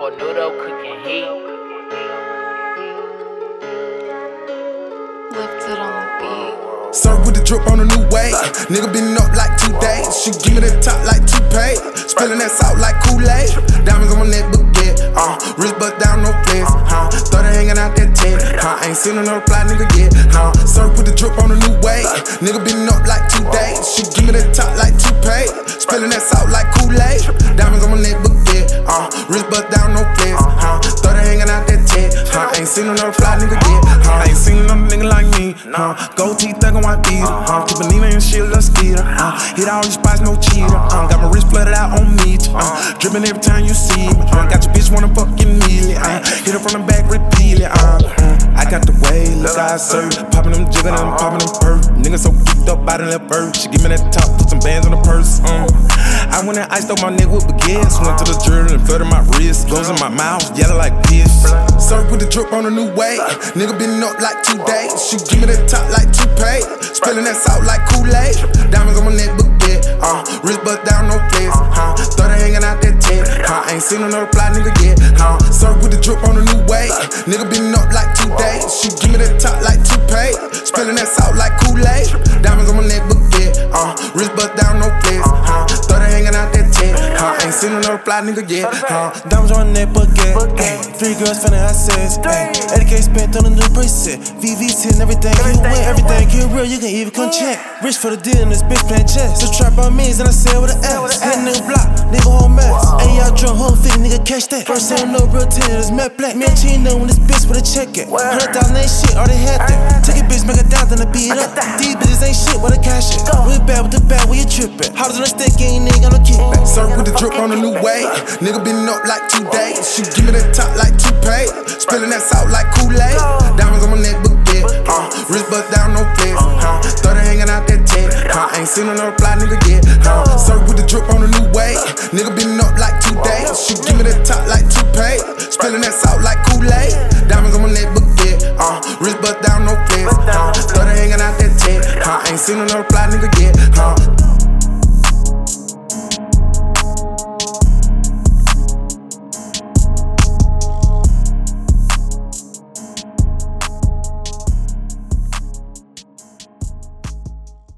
Uncle Noodle cooking heat. Lifted on the beat. Serve with the drip on a new way. Nigga been up like two days. She give me the top like toupee. Spilling that salt like Kool-Aid. Diamonds on my neck, baguette. Uh, wrist bust down, no flex. Huh? Started hanging out that tent. Huh? Ain't seen another fly nigga yet. Huh? Serve with the drip on a new way. Nigga been up like two days. Wrist bust down, no flex. Huh? Started hanging out that tent. Huh? Ain't seen another fly nigga yet. Huh? Ain't seen another nigga like me. Huh? Gold teeth, thuggin' white beater. Uh, keep a Nina and shit, let's get her. Uh, hit all these spots, no cheater. Uh, got my wrist flooded out on me. Uh, dripping every time you see me. Uh, got your bitch wanna fuck immediately. Uh, hit her from the back repeatedly. Uh, uh, I got the way, look I serve. Popping them jiggin' and popping them perk. Nigga so geeked up out in that bird. She give me that top, put some bands on the. I went and iced up my neck with baguettes. Went to the journal and flooded my wrist. Goes in my mouth, yellow like piss. Serve with the drip on a new way. Nigga been up like two days. She give me the top like toupee. Spilling that salt like Kool-Aid. Diamonds on my neck, baguette. Uh, wrist bust down, no flex. Huh? Started hanging out that tent. Huh? Ain't seen another fly nigga yet. Huh? Serve with the drip on a new way. Nigga been up like two days. She give me the top like toupee. Spilling that salt like Kool-Aid. Diamonds on my neck, baguette. Ain't another fly nigga yet. Huh? Diamonds on that bucket. Ay, three girls finna have sex. Ay, 80k spent on a new. VVS and everything get wet. Everything get real, you can even come check. Rich for the deal and this bitch playing chess. So trap on means and I sell with an S. Hit nigga block, nigga whole mess. Ay, y'all drunk, whole 50, nigga catch that. First ain't no real ten, it's Matt Black. Me and Chino when this bitch with a check it. Hundred thousand ain't shit, all they had that. Take a bitch, make it down, then I beat up. These bitches ain't shit, what the cash it. We bad with the bad, we you trippin'? How does on the stick, ain't on a new way. Nigga been up like two days. She give me that top like toupee. Spilling that salt like Kool Aid. Diamonds on my neck, but yeah. Uh, wrist bust down, no flex. Huh? Started hanging out that tent. Huh? Ain't seen another fly nigga yet. Huh? Surf with the drip on a new way. Nigga been up like two days. She give me that top like toupee. Spilling that salt like Kool Aid. Diamonds on my neck, but yeah. Uh, wrist bust down, no flex. Huh? Started hanging out that tent. Huh? Ain't seen another fly nigga yet. Huh?